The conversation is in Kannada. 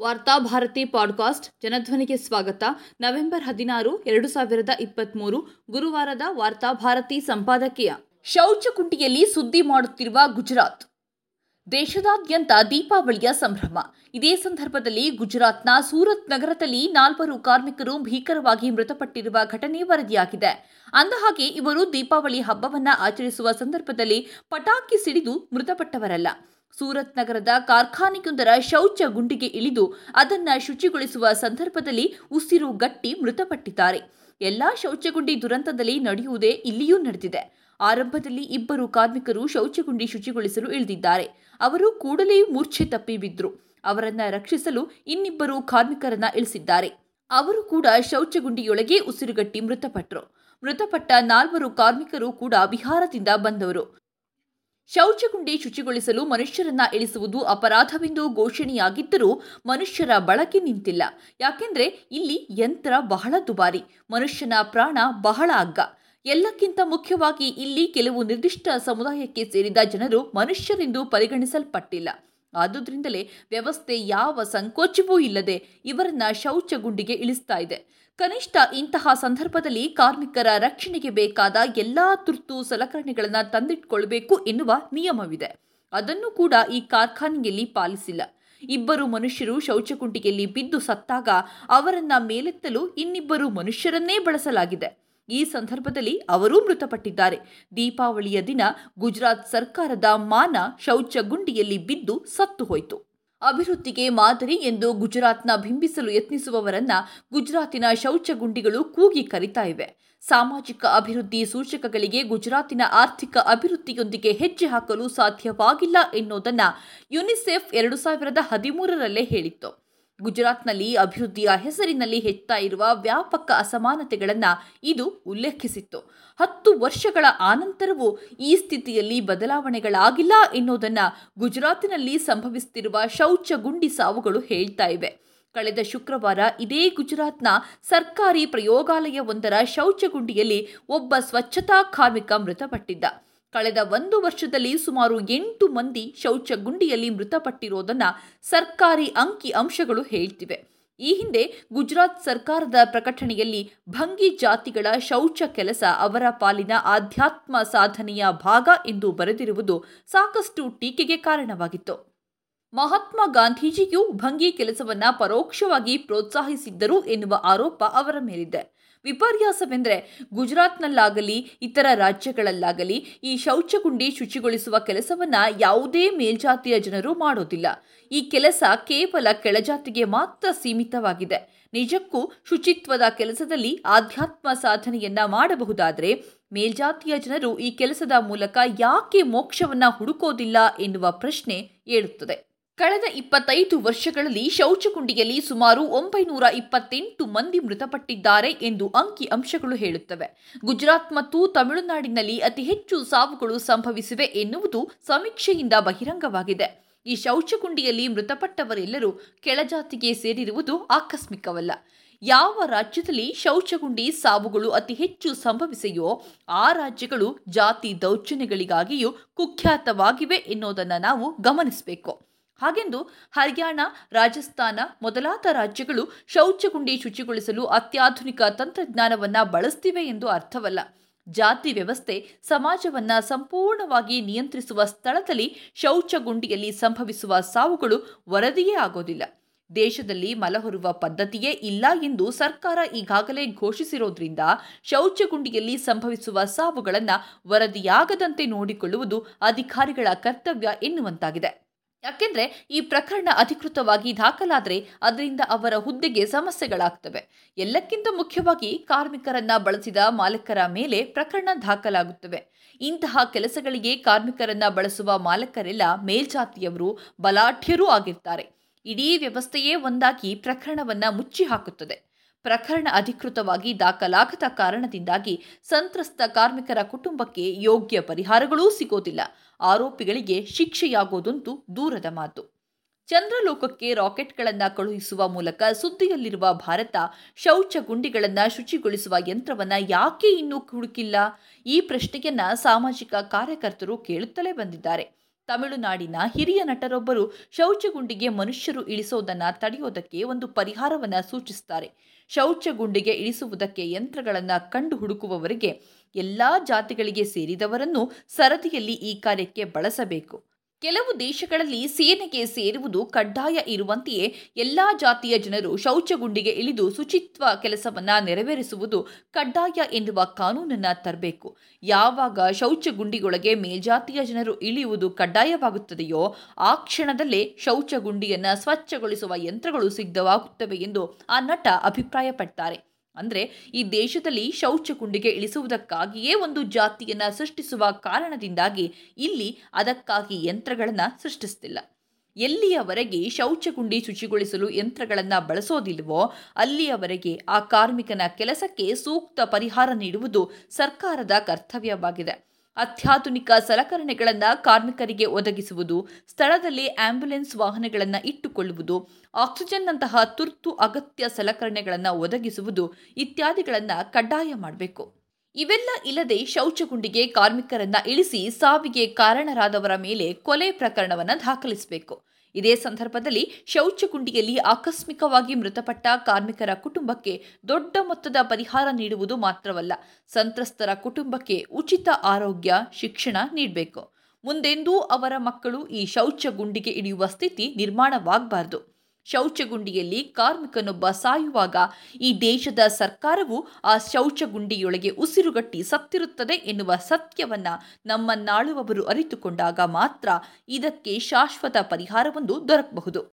ವಾರ್ತಾಭಾರತಿ ಪಾಡ್ಕಾಸ್ಟ್ ಜನಧ್ವನಿಗೆ ಸ್ವಾಗತ. ನವೆಂಬರ್ ಹದಿನಾರು, ಎರಡು ಸಾವಿರದ ಇಪ್ಪತ್ತ್ಮೂರು ಗುರುವಾರದ ವಾರ್ತಾಭಾರತಿ ಸಂಪಾದಕೀಯ. ಶೌಚಕುಂಟಿಯಲ್ಲಿ ಸುದ್ದಿ ಮಾಡುತ್ತಿರುವ ಗುಜರಾತ್. ದೇಶದಾದ್ಯಂತ ದೀಪಾವಳಿಯ ಸಂಭ್ರಮ. ಇದೇ ಸಂದರ್ಭದಲ್ಲಿ ಗುಜರಾತ್ನ ಸೂರತ್ ನಗರದಲ್ಲಿ ನಾಲ್ವರು ಕಾರ್ಮಿಕರು ಭೀಕರವಾಗಿ ಮೃತಪಟ್ಟಿರುವ ಘಟನೆ ವರದಿಯಾಗಿದೆ. ಅಂದಹಾಗೆ ಇವರು ದೀಪಾವಳಿ ಹಬ್ಬವನ್ನು ಆಚರಿಸುವ ಸಂದರ್ಭದಲ್ಲಿ ಪಟಾಕಿ ಸಿಡಿದು ಮೃತಪಟ್ಟವರಲ್ಲ. ಸೂರತ್ ನಗರದ ಕಾರ್ಖಾನೆಯೊಂದರ ಶೌಚ ಗುಂಡಿಗೆ ಇಳಿದು ಅದನ್ನ ಶುಚಿಗೊಳಿಸುವ ಸಂದರ್ಭದಲ್ಲಿ ಉಸಿರು ಗಟ್ಟಿ ಮೃತಪಟ್ಟಿದ್ದಾರೆ. ಎಲ್ಲಾ ಶೌಚಗುಂಡಿ ದುರಂತದಲ್ಲಿ ನಡೆಯುವುದೇ ಇಲ್ಲಿಯೂ ನಡೆದಿದೆ. ಆರಂಭದಲ್ಲಿ ಇಬ್ಬರು ಕಾರ್ಮಿಕರು ಶೌಚಗುಂಡಿ ಶುಚಿಗೊಳಿಸಲು ಇಳಿದಿದ್ದಾರೆ. ಅವರು ಕೂಡಲೇ ಮೂರ್ಛೆ ತಪ್ಪಿ ಬಿದ್ದರು ಅವರನ್ನ ರಕ್ಷಿಸಲು ಇನ್ನಿಬ್ಬರು ಕಾರ್ಮಿಕರನ್ನ ಇಳಿಸಿದ್ದಾರೆ. ಅವರು ಕೂಡ ಶೌಚಗುಂಡಿಯೊಳಗೆ ಉಸಿರುಗಟ್ಟಿ ಮೃತಪಟ್ಟರು ಮೃತಪಟ್ಟ ನಾಲ್ವರು ಕಾರ್ಮಿಕರು ಕೂಡ ಬಿಹಾರದಿಂದ ಬಂದವರು. ಶೌಚಗುಂಡಿ ಶುಚಿಗೊಳಿಸಲು ಮನುಷ್ಯರನ್ನ ಇಳಿಸುವುದು ಅಪರಾಧವೆಂದು ಘೋಷಣೆಯಾಗಿದ್ದರೂ ಮನುಷ್ಯರ ಬಳಕೆ ನಿಂತಿಲ್ಲ. ಯಾಕೆಂದ್ರೆ ಇಲ್ಲಿ ಯಂತ್ರ ಬಹಳ ದುಬಾರಿ, ಮನುಷ್ಯನ ಪ್ರಾಣ ಬಹಳ ಅಗ್ಗ ಎಲ್ಲಕ್ಕಿಂತ ಮುಖ್ಯವಾಗಿ ಇಲ್ಲಿ ಕೆಲವು ನಿರ್ದಿಷ್ಟ ಸಮುದಾಯಕ್ಕೆ ಸೇರಿದ ಜನರು ಮನುಷ್ಯರೆಂದು ಪರಿಗಣಿಸಲ್ಪಟ್ಟಿಲ್ಲ. ಆದುದರಿಂದಲೇ ವ್ಯವಸ್ಥೆ ಯಾವ ಸಂಕೋಚವೂ ಇಲ್ಲದೆ ಇವರನ್ನ ಶೌಚಗುಂಡಿಗೆ ಇಳಿಸ್ತಾ ಇದೆ. ಕನಿಷ್ಠ ಇಂತಹ ಸಂದರ್ಭದಲ್ಲಿ ಕಾರ್ಮಿಕರ ರಕ್ಷಣೆಗೆ ಬೇಕಾದ ಎಲ್ಲಾ ತುರ್ತು ಸಲಕರಣೆಗಳನ್ನು ತಂದಿಟ್ಕೊಳ್ಬೇಕು ಎನ್ನುವ ನಿಯಮವಿದೆ. ಅದನ್ನು ಕೂಡ ಈ ಕಾರ್ಖಾನೆಯಲ್ಲಿ ಪಾಲಿಸಿಲ್ಲ. ಇಬ್ಬರು ಮನುಷ್ಯರು ಶೌಚಗುಂಡಿಯಲ್ಲಿ ಬಿದ್ದು ಸತ್ತಾಗ ಅವರನ್ನ ಮೇಲೆತ್ತಲು ಇನ್ನಿಬ್ಬರು ಮನುಷ್ಯರನ್ನೇ ಬಳಸಲಾಗಿದೆ. ಈ ಸಂದರ್ಭದಲ್ಲಿ ಅವರೂ ಮೃತಪಟ್ಟಿದ್ದಾರೆ. ದೀಪಾವಳಿಯ ದಿನ ಗುಜರಾತ್ ಸರ್ಕಾರದ ಮಾನ ಶೌಚಗುಂಡಿಯಲ್ಲಿ ಬಿದ್ದು ಸತ್ತು ಹೋಯಿತು. ಅಭಿವೃದ್ಧಿಗೆ ಮಾದರಿ ಎಂದು ಗುಜರಾತ್ನ ಬಿಂಬಿಸಲು ಯತ್ನಿಸುವವರನ್ನ ಗುಜರಾತಿನ ಶೌಚಗುಂಡಿಗಳು ಕೂಗಿ ಕರಿತಾ ಇವೆ. ಸಾಮಾಜಿಕ ಅಭಿವೃದ್ಧಿ ಸೂಚಕಗಳಿಗೆ ಗುಜರಾತಿನ ಆರ್ಥಿಕ ಅಭಿವೃದ್ಧಿಯೊಂದಿಗೆ ಹೆಜ್ಜೆ ಹಾಕಲು ಸಾಧ್ಯವಾಗಿಲ್ಲ ಎನ್ನುವುದನ್ನು ಯುನಿಸೆಫ್ ಎರಡು ಸಾವಿರದ ಹದಿಮೂರರಲ್ಲೇ ಹೇಳಿತ್ತು. ಗುಜರಾತ್ನಲ್ಲಿ ಅಭಿವೃದ್ಧಿಯ ಹೆಸರಿನಲ್ಲಿ ಹೆಚ್ಚುತ್ತಾ ಇರುವ ವ್ಯಾಪಕ ಅಸಮಾನತೆಗಳನ್ನು ಇದು ಉಲ್ಲೇಖಿಸಿತ್ತು. ಹತ್ತು ವರ್ಷಗಳ ಆನಂತರವೂ ಈ ಸ್ಥಿತಿಯಲ್ಲಿ ಬದಲಾವಣೆಗಳಾಗಿಲ್ಲ ಎನ್ನುವುದನ್ನು ಗುಜರಾತಿನಲ್ಲಿ ಸಂಭವಿಸುತ್ತಿರುವ ಶೌಚಗುಂಡಿ ಸಾವುಗಳು ಹೇಳ್ತಾ ಇವೆ. ಕಳೆದ ಶುಕ್ರವಾರ ಇದೇ ಗುಜರಾತ್ನ ಸರ್ಕಾರಿ ಪ್ರಯೋಗಾಲಯವೊಂದರ ಶೌಚಗುಂಡಿಯಲ್ಲಿ ಒಬ್ಬ ಸ್ವಚ್ಛತಾ ಕಾರ್ಮಿಕ ಮೃತಪಟ್ಟಿದ್ದ. ಕಳೆದ ಒಂದು ವರ್ಷದಲ್ಲಿ ಸುಮಾರು ಎಂಟು ಮಂದಿ ಶೌಚ ಗುಂಡಿಯಲ್ಲಿ ಮೃತಪಟ್ಟಿರೋದನ್ನು ಸರ್ಕಾರಿ ಅಂಕಿ ಅಂಶಗಳು ಹೇಳ್ತಿವೆ. ಈ ಹಿಂದೆ ಗುಜರಾತ್ ಸರ್ಕಾರದ ಪ್ರಕಟಣೆಯಲ್ಲಿ ಭಂಗಿ ಜಾತಿಗಳ ಶೌಚ ಕೆಲಸ ಅವರ ಪಾಲಿನ ಆಧ್ಯಾತ್ಮ ಸಾಧನೆಯ ಭಾಗ ಎಂದು ಬರೆದಿರುವುದು ಸಾಕಷ್ಟು ಟೀಕೆಗೆ ಕಾರಣವಾಗಿತ್ತು. ಮಹಾತ್ಮ ಗಾಂಧೀಜಿಯು ಭಂಗಿ ಕೆಲಸವನ್ನ ಪರೋಕ್ಷವಾಗಿ ಪ್ರೋತ್ಸಾಹಿಸಿದ್ದರು ಎನ್ನುವ ಆರೋಪ ಅವರ ಮೇಲಿದೆ. ವಿಪರ್ಯಾಸವೆಂದರೆ ಗುಜರಾತ್ನಲ್ಲಾಗಲಿ, ಇತರ ರಾಜ್ಯಗಳಲ್ಲಾಗಲಿ ಈ ಶೌಚಗುಂಡಿ ಶುಚಿಗೊಳಿಸುವ ಕೆಲಸವನ್ನು ಯಾವುದೇ ಮೇಲ್ಜಾತಿಯ ಜನರು ಮಾಡೋದಿಲ್ಲ. ಈ ಕೆಲಸ ಕೇವಲ ಕೆಳಜಾತಿಗೆ ಮಾತ್ರ ಸೀಮಿತವಾಗಿದೆ. ನಿಜಕ್ಕೂ ಶುಚಿತ್ವದ ಕೆಲಸದಲ್ಲಿ ಆಧ್ಯಾತ್ಮ ಸಾಧನೆಯನ್ನ ಮಾಡಬಹುದಾದರೆ ಮೇಲ್ಜಾತಿಯ ಜನರು ಈ ಕೆಲಸದ ಮೂಲಕ ಯಾಕೆ ಮೋಕ್ಷವನ್ನ ಹುಡುಕೋದಿಲ್ಲ ಎನ್ನುವ ಪ್ರಶ್ನೆ ಏಳುತ್ತದೆ. ಕಳೆದ ಇಪ್ಪತ್ತೈದು ವರ್ಷಗಳಲ್ಲಿ ಶೌಚಕುಂಡಿಯಲ್ಲಿ ಸುಮಾರು ಒಂಬೈನೂರ ಇಪ್ಪತ್ತೆಂಟು ಮಂದಿ ಮೃತಪಟ್ಟಿದ್ದಾರೆ ಎಂದು ಅಂಕಿ ಅಂಶಗಳು ಹೇಳುತ್ತವೆ. ಗುಜರಾತ್ ಮತ್ತು ತಮಿಳುನಾಡಿನಲ್ಲಿ ಅತಿ ಹೆಚ್ಚು ಸಾವುಗಳು ಸಂಭವಿಸಿವೆ ಎನ್ನುವುದು ಸಮೀಕ್ಷೆಯಿಂದ ಬಹಿರಂಗವಾಗಿದೆ. ಈ ಶೌಚಕುಂಡಿಯಲ್ಲಿ ಮೃತಪಟ್ಟವರೆಲ್ಲರೂ ಕೆಳಜಾತಿಗೆ ಸೇರಿರುವುದು ಆಕಸ್ಮಿಕವಲ್ಲ. ಯಾವ ರಾಜ್ಯದಲ್ಲಿ ಶೌಚಗುಂಡಿ ಸಾವುಗಳು ಅತಿ ಹೆಚ್ಚು ಸಂಭವಿಸೆಯೋ ಆ ರಾಜ್ಯಗಳು ಜಾತಿ ದೌರ್ಜನ್ಯಗಳಿಗಾಗಿಯೂ ಕುಖ್ಯಾತವಾಗಿವೆ ಎನ್ನುವುದನ್ನು ನಾವು ಗಮನಿಸಬೇಕು. ಹಾಗೆಂದು ಹರಿಯಾಣ, ರಾಜಸ್ಥಾನ ಮೊದಲಾದ ರಾಜ್ಯಗಳು ಶೌಚಗುಂಡಿ ಶುಚಿಗೊಳಿಸಲು ಅತ್ಯಾಧುನಿಕ ತಂತ್ರಜ್ಞಾನವನ್ನ ಬಳಸ್ತಿವೆ ಎಂದು ಅರ್ಥವಲ್ಲ. ಜಾತಿ ವ್ಯವಸ್ಥೆ ಸಮಾಜವನ್ನ ಸಂಪೂರ್ಣವಾಗಿ ನಿಯಂತ್ರಿಸುವ ಸ್ಥಳದಲ್ಲಿ ಶೌಚಗುಂಡಿಯಲ್ಲಿ ಸಂಭವಿಸುವ ಸಾವುಗಳು ವರದಿಯೇ ಆಗೋದಿಲ್ಲ. ದೇಶದಲ್ಲಿ ಮಲಹೊರುವ ಪದ್ಧತಿಯೇ ಇಲ್ಲ ಎಂದು ಸರ್ಕಾರ ಈಗಾಗಲೇ ಘೋಷಿಸಿರೋದ್ರಿಂದ ಶೌಚಗುಂಡಿಯಲ್ಲಿ ಸಂಭವಿಸುವ ಸಾವುಗಳನ್ನು ವರದಿಯಾಗದಂತೆ ನೋಡಿಕೊಳ್ಳುವುದು ಅಧಿಕಾರಿಗಳ ಕರ್ತವ್ಯ ಎನ್ನುವಂತಾಗಿದೆ. ಯಾಕೆಂದ್ರೆ ಈ ಪ್ರಕರಣ ಅಧಿಕೃತವಾಗಿ ದಾಖಲಾದರೆ ಅದರಿಂದ ಅವರ ಹುದ್ದೆಗೆ ಸಮಸ್ಯೆಗಳಾಗ್ತವೆ. ಎಲ್ಲಕ್ಕಿಂತ ಮುಖ್ಯವಾಗಿ ಕಾರ್ಮಿಕರನ್ನ ಬಳಸಿದ ಮಾಲಕರ ಮೇಲೆ ಪ್ರಕರಣ ದಾಖಲಾಗುತ್ತವೆ. ಇಂತಹ ಕೆಲಸಗಳಿಗೆ ಕಾರ್ಮಿಕರನ್ನ ಬಳಸುವ ಮಾಲಕರೆಲ್ಲ ಮೇಲ್ಜಾತಿಯವರು, ಬಲಾಢ್ಯರೂ ಆಗಿರ್ತಾರೆ. ಇಡೀ ವ್ಯವಸ್ಥೆಯೇ ಒಂದಾಗಿ ಪ್ರಕರಣವನ್ನ ಮುಚ್ಚಿ ಹಾಕುತ್ತದೆ ಪ್ರಕರಣ ಅಧಿಕೃತವಾಗಿ ದಾಖಲಾಗದ ಕಾರಣದಿಂದಾಗಿ ಸಂತ್ರಸ್ತ ಕಾರ್ಮಿಕರ ಕುಟುಂಬಕ್ಕೆ ಯೋಗ್ಯ ಪರಿಹಾರಗಳೂ ಸಿಗೋದಿಲ್ಲ. ಆರೋಪಿಗಳಿಗೆ ಶಿಕ್ಷೆಯಾಗೋದಂತೂ ದೂರದ ಮಾತು. ಚಂದ್ರಲೋಕಕ್ಕೆ ರಾಕೆಟ್ಗಳನ್ನು ಕಳುಹಿಸುವ ಮೂಲಕ ಸುದ್ದಿಯಲ್ಲಿರುವ ಭಾರತ, ಶೌಚ ಗುಂಡಿಗಳನ್ನು ಶುಚಿಗೊಳಿಸುವ ಯಂತ್ರವನ್ನು ಯಾಕೆ ಇನ್ನೂ ಹುಡುಕಿಲ್ಲ? ಈ ಪ್ರಶ್ನೆಯನ್ನ ಸಾಮಾಜಿಕ ಕಾರ್ಯಕರ್ತರು ಕೇಳುತ್ತಲೇ ಬಂದಿದ್ದಾರೆ. ತಮಿಳುನಾಡಿನ ಹಿರಿಯ ನಟರೊಬ್ಬರು ಶೌಚಗುಂಡಿಗೆ ಮನುಷ್ಯರು ಇಳಿಸೋದನ್ನು ತಡೆಯೋದಕ್ಕೆ ಒಂದು ಪರಿಹಾರವನ್ನು ಸೂಚಿಸುತ್ತಾರೆ ಶೌಚಗುಂಡಿಗೆ ಇಳಿಸುವುದಕ್ಕೆ ಯಂತ್ರಗಳನ್ನು ಕಂಡು ಹುಡುಕುವವರಿಗೆ ಎಲ್ಲ ಜಾತಿಗಳಿಗೆ ಸೇರಿದವರನ್ನು ಸರದಿಯಲ್ಲಿ ಈ ಕಾರ್ಯಕ್ಕೆ ಬಳಸಬೇಕು. ಕೆಲವು ದೇಶಗಳಲ್ಲಿ ಸೇನೆಗೆ ಸೇರುವುದು ಕಡ್ಡಾಯ ಇರುವಂತೆಯೇ ಎಲ್ಲಾ ಜಾತಿಯ ಜನರು ಶೌಚಗುಂಡಿಗೆ ಇಳಿದು ಶುಚಿತ್ವ ಕೆಲಸವನ್ನು ನೆರವೇರಿಸುವುದು ಕಡ್ಡಾಯ ಎನ್ನುವ ಕಾನೂನನ್ನು ತರಬೇಕು. ಯಾವಾಗ ಶೌಚಗುಂಡಿಗೊಳಗೆ ಮೇಲ್ಜಾತಿಯ ಜನರು ಇಳಿಯುವುದು ಕಡ್ಡಾಯವಾಗುತ್ತದೆಯೋ ಆ ಕ್ಷಣದಲ್ಲೇ ಶೌಚಗುಂಡಿಯನ್ನು ಸ್ವಚ್ಛಗೊಳಿಸುವ ಯಂತ್ರಗಳು ಸಿದ್ಧವಾಗುತ್ತವೆ ಎಂದು ಆ ನಟ ಅಭಿಪ್ರಾಯಪಡ್ತಾರೆ. ಅಂದರೆ ಈ ದೇಶದಲ್ಲಿ ಶೌಚ ಕುಂಡಿಗೆ ಇಳಿಸುವುದಕ್ಕಾಗಿಯೇ ಒಂದು ಜಾತಿಯನ್ನು ಸೃಷ್ಟಿಸುವ ಕಾರಣದಿಂದಾಗಿ ಇಲ್ಲಿ ಅದಕ್ಕಾಗಿ ಯಂತ್ರಗಳನ್ನು ಸೃಷ್ಟಿಸ್ತಿಲ್ಲ. ಎಲ್ಲಿಯವರೆಗೆ ಶೌಚ ಶೌಚಗುಂಡಿ ಶುಚಿಗೊಳಿಸಲು ಯಂತ್ರಗಳನ್ನು ಬಳಸೋದಿಲ್ವೋ ಅಲ್ಲಿಯವರೆಗೆ ಆ ಕಾರ್ಮಿಕನ ಕೆಲಸಕ್ಕೆ ಸೂಕ್ತ ಪರಿಹಾರ ನೀಡುವುದು ಸರ್ಕಾರದ ಕರ್ತವ್ಯವಾಗಿದೆ. ಅತ್ಯಾಧುನಿಕ ಸಲಕರಣೆಗಳನ್ನು ಕಾರ್ಮಿಕರಿಗೆ ಒದಗಿಸುವುದು, ಸ್ಥಳದಲ್ಲಿ ಆಂಬ್ಯುಲೆನ್ಸ್ ವಾಹನಗಳನ್ನು ಇಟ್ಟುಕೊಳ್ಳುವುದು, ಆಕ್ಸಿಜನ್ನಂತಹ ತುರ್ತು ಅಗತ್ಯ ಸಲಕರಣೆಗಳನ್ನು ಒದಗಿಸುವುದು ಇತ್ಯಾದಿಗಳನ್ನು ಕಡ್ಡಾಯ ಮಾಡಬೇಕು. ಇವೆಲ್ಲ ಇಲ್ಲದೆ ಶೌಚಗುಂಡಿಗೆ ಕಾರ್ಮಿಕರನ್ನ ಇಳಿಸಿ ಸಾವಿಗೆ ಕಾರಣರಾದವರ ಮೇಲೆ ಕೊಲೆ ಪ್ರಕರಣವನ್ನು ದಾಖಲಿಸಬೇಕು. ಇದೇ ಸಂದರ್ಭದಲ್ಲಿ ಶೌಚಗುಂಡಿಯಲ್ಲಿ ಆಕಸ್ಮಿಕವಾಗಿ ಮೃತಪಟ್ಟ ಕಾರ್ಮಿಕರ ಕುಟುಂಬಕ್ಕೆ ದೊಡ್ಡ ಮೊತ್ತದ ಪರಿಹಾರ ನೀಡುವುದು ಮಾತ್ರವಲ್ಲ, ಸಂತ್ರಸ್ತರ ಕುಟುಂಬಕ್ಕೆ ಉಚಿತ ಆರೋಗ್ಯ, ಶಿಕ್ಷಣ ನೀಡಬೇಕು. ಮುಂದೆಂದೂ ಅವರ ಮಕ್ಕಳು ಈ ಶೌಚ ಗುಂಡಿಗೆ ಇಳಿಯುವ ಸ್ಥಿತಿ ನಿರ್ಮಾಣವಾಗಬಾರದು. ಶೌಚಗುಂಡಿಯಲ್ಲಿ ಕಾರ್ಮಿಕನೊಬ್ಬ ಸಾಯುವಾಗ ಈ ದೇಶದ ಸರ್ಕಾರವು ಆ ಶೌಚಗುಂಡಿಯೊಳಗೆ ಉಸಿರುಗಟ್ಟಿ ಸತ್ತಿರುತ್ತದೆ ಎನ್ನುವ ಸತ್ಯವನ್ನ ನಮ್ಮನ್ನಾಳುವವರು ಅರಿತುಕೊಂಡಾಗ ಮಾತ್ರ ಇದಕ್ಕೆ ಶಾಶ್ವತ ಪರಿಹಾರವೊಂದು ದೊರಕಬಹುದು.